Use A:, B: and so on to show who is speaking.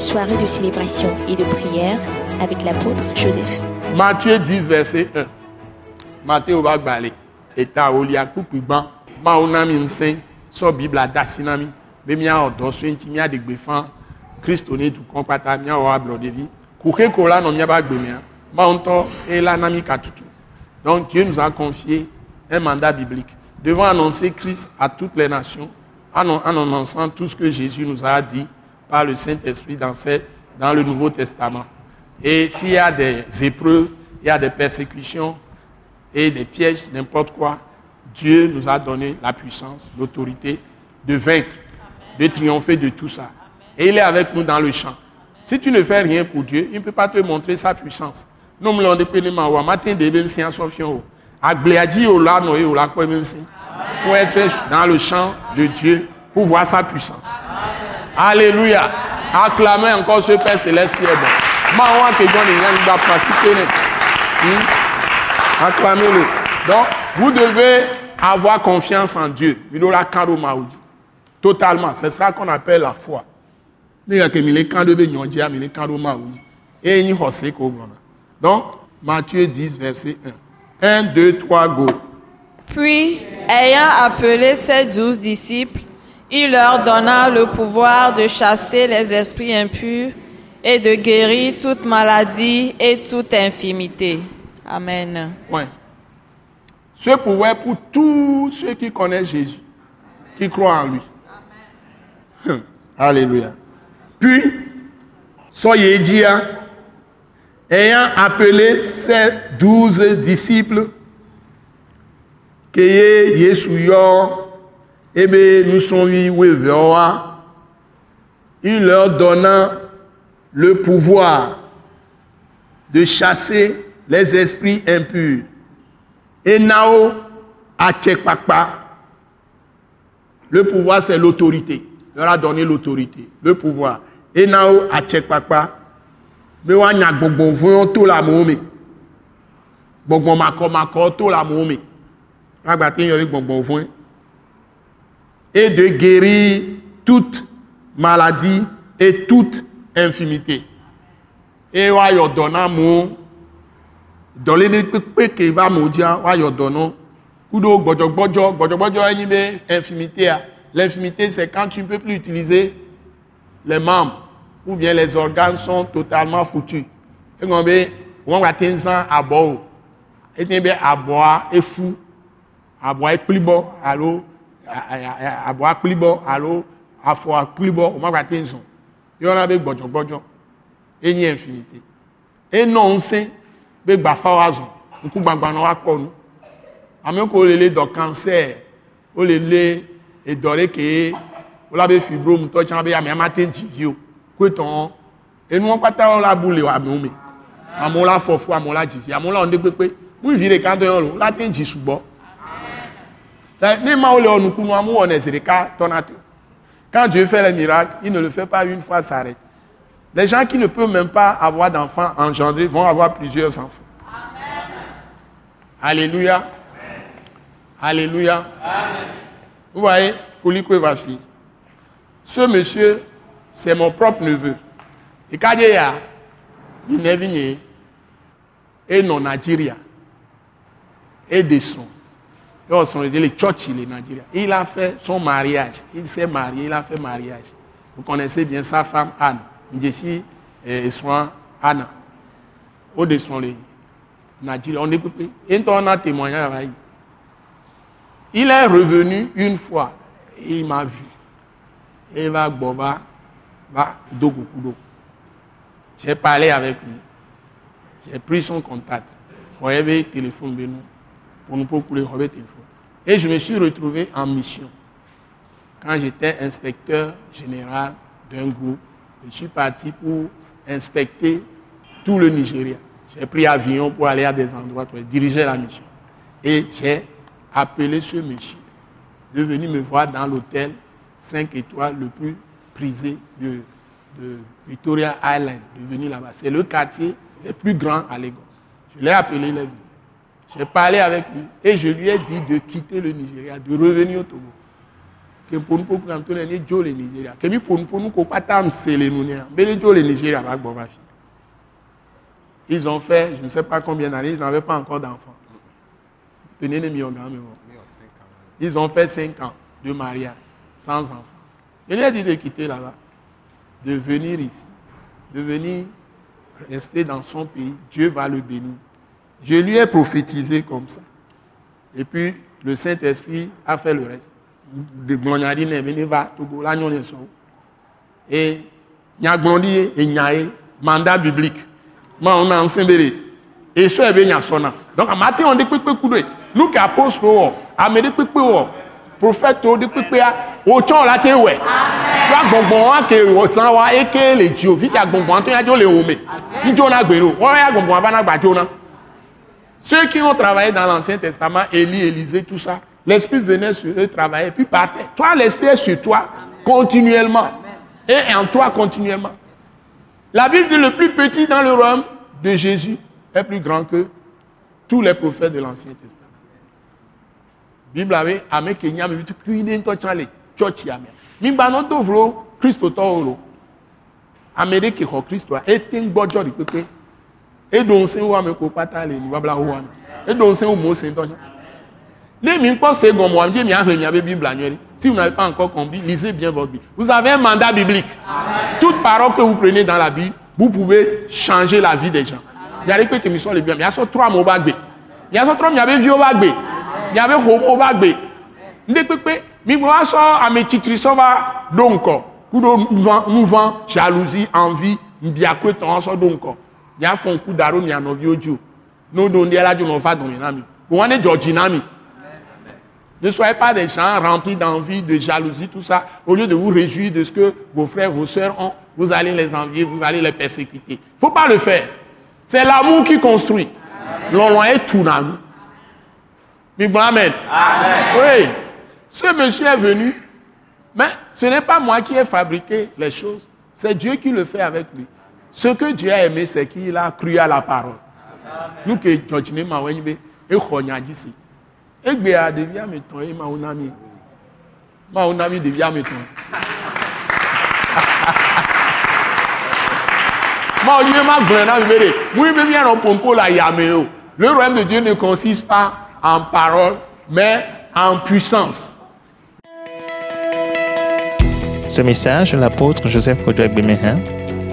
A: soirée de célébration et de prière avec l'apôtre Joseph.
B: Matthieu 10, verset 1. Matthieu va balé. Et ta olia kukuban. Ma onami nsen. So Bible dasinami. Be mia odo so enti mia de gbefan. Kristo ne tu kompata mia wa blodevi. Kuke kola no mia ba. Ma onto e la nami katutu. Donc Dieu nous a confié un mandat biblique. Devons annoncer Christ à toutes les nations en annonçant tout ce que Jésus nous a dit par le Saint-Esprit dans, dans le Nouveau Testament. Et s'il y a des épreuves, il y a des persécutions et des pièges, n'importe quoi, Dieu nous a donné la puissance, l'autorité de vaincre, de triompher de tout ça. Et il est avec nous dans le champ. Si tu ne fais rien pour Dieu, il ne peut pas te montrer sa puissance. Nous me l'avons dit, matin Il faut être dans le champ de Dieu pour voir sa puissance. Alléluia. Acclamez encore ce Père céleste qui est bon. Que va pratiquer. Acclamez-le. Donc, vous devez avoir confiance en Dieu. Totalement. C'est ça qu'on appelle la foi. Donc, Matthieu 10, verset 1. 1, 2, 3, go.
C: Puis, ayant appelé ses douze disciples, il leur donna le pouvoir de chasser les esprits impurs et de guérir toute maladie et toute infirmité. Amen.
B: Ce pouvoir pour tous ceux qui connaissent Jésus, qui croient en lui. Amen. Alléluia. Puis, soyez dit, ayant appelé ses douze disciples, que Jésus eh nous sommes il leur donna le pouvoir de chasser les esprits impurs. Et Nao Le pouvoir, c'est l'autorité. Il leur a donné l'autorité, le pouvoir. Et Nao Achekpakpa. Mais on a gbogbo tout la moumi. Gbogbo mako mako tout la moumi. Agbati yori gbogbo et de guérir toute maladie et toute infirmité. Et wa yo donna mo les pepe que va mo dia wa yo donna kudo gbojogbojo gbojogbojo eni be infirmité l'infirmité c'est quand tu ne peux plus utiliser les membres ou bien les organes sont totalement foutus. Et on be on va tensan abo et be aboa e fou. Aboa e plibo allo àbọ̀ akpilibọ alo afọ akpilibọ ọmọgbàtẹ nsọ yọrọ bẹ gbọjọgbọjọ. Enyi ẹnfinite enọ nsẹ bẹ gbafa wa zọ nkú gbangba náà wa kpọ nu àmì kò lè lé dọ kansẹ ó lè lé edọrẹ kéé ó lábẹ fibrom tọ́ tí wọn bẹ yà mí ẹ má tẹ jìvi o. Kó tán enu wọn pátá wọn la bu lè wà me omi àmọ́ la fọ̀fọ̀ àmọ́ la jìvi àmọ́ la wọn dé pépé. Mú ìfi rè kántó yẹn lò. Láti ń jì ṣùgbọ́n. Quand Dieu fait les miracles, il ne le fait pas une fois, ça arrête. Les gens qui ne peuvent même pas avoir d'enfants engendrés vont avoir plusieurs enfants. Alléluia. Alléluia. Vous voyez, Foulikou va Ce monsieur, c'est mon propre neveu. Et quand il a, il est venu, et non Nigeria, et des sons Il a fait son mariage. Il s'est marié, il a fait mariage. Vous connaissez bien sa femme Anne. Jessie et soin Anna. Au les Nigeria. On est Et on a témoigné Il est revenu une fois. il m'a vu. Et il va boba, va J'ai parlé avec lui. J'ai pris son contact. Voyez, téléphone de nous pour nous procurer le téléphone. Et je me suis retrouvé en mission. Quand j'étais inspecteur général d'un groupe, je suis parti pour inspecter tout le Nigeria. J'ai pris avion pour aller à des endroits pour diriger la mission. Et j'ai appelé ce monsieur de venir me voir dans l'hôtel 5 étoiles le plus prisé de, Victoria Island, de venir là-bas. C'est le quartier le plus grand à Lagos. Je l'ai appelé, il j'ai parlé avec lui et je lui ai dit de quitter le Nigeria, de revenir au Togo. ke ƒonu ƒo kura to le nigeria. Ke mi ƒonu ƒonu ko kpata se le nu nea be ne dzo le nigeria ils ont fait je ne sais pas combien d'années ils n'avaient pas encore d'enfants. Tenez les millions ils ont fait cinq ans de mariage sans enfants. Je lui ai dit de quitter là-bas de venir ici de venir rester dans son pays. Dieu va le bénir je lui ai prophétisé comme ça. Et puis le Saint-Esprit a fait le reste. De glɔnyari nɛ be ne va togo ne sɔn et nyagblɔɖi ye enya ye mandat biblique. Ma wo na ŋusẽ be de esɔe be nya sɔna donc amate wɔn de kpekpe ku ɖoe nu ke apostolo wɔ ame de kpekpe wɔ prophète kpekpea wotsɔ la te wɛ do agbɔngbɔn wa ke wɔsan wa eke le dzi o fi ya gbɔngbɔn atɔ ya dzo le wo me ŋdzo na gbe do wɔn ya Ceux qui ont travaillé dans l'Ancien Testament, Élie, Élisée, tout ça, l'Esprit venait sur eux travailler, puis partait. Toi, l'Esprit est sur toi continuellement. Et en toi continuellement. La Bible dit le plus petit dans le royaume de Jésus est plus grand que tous les prophètes de l'Ancien Testament. Bible avait ame ke nya me vitu kuine ntɔ tsã le tsɔtsi ame. Migba no do vlo Kristo tɔwo lo. Ame ɖe ke xɔ Kristoa ete ŋu gbɔdzɔ ɖi kpekpe. Eɖo ŋusẽ wo ame ko kpata le nubabla wo ame. Eɖo ŋusẽ wo Mose ŋutɔ tsã. Ne mi kpɔ se gɔmɔ wa mi mia hle miabe Bible anyuie. Si vous n'avez pas encore compris, lisez bien votre Bible. Vous avez un mandat biblique. Toute parole que vous prenez dans la Bible, vous pouvez changer la vie des gens. Yàrá pé kèmí sọ le bien, miasọ trɔ amewo ba gbe. Miasọ trɔ miabe viwo ba gbe. Miabe xoxo ba gbe. Ndé kpekpe, mi gbɔ wa sɔ ame tsitri sɔ va ɖo ŋkɔ. Ku ɖo nuvã, nuvã, jalousie, envie, biakue tɔn sɔ ɖo ŋkɔ. Mia fɔ ŋku da ɖo mia nɔviwo dzi o. N'o ɖo ŋdí la dzo nɔ va dɔme na mi. Ne dzɔ dzi na mi. Ne soyez pas des gens remplis d'envie, de jalousie, tout ça. Au lieu de vous réjouir de ce que vos frères, vos sœurs ont, vous allez les envier, vous allez les persécuter. Faut pas le faire. C'est l'amour qui construit. L'on est tout dans nous. Mais bon, amen. Oui. Ce monsieur est venu, mais ce n'est pas moi qui ai fabriqué les choses. C'est Dieu qui le fait avec lui. Ce que Dieu a aimé, c'est qu'il a cru à la parole. Nous que et ma gblẽ na mi be de. Mu yi be mianɔ pompo le ayame o le royaume de Dieu ne consiste pas en parole mais en puissance.
D: Ce message l'apôtre Joseph Kodouak Bemehin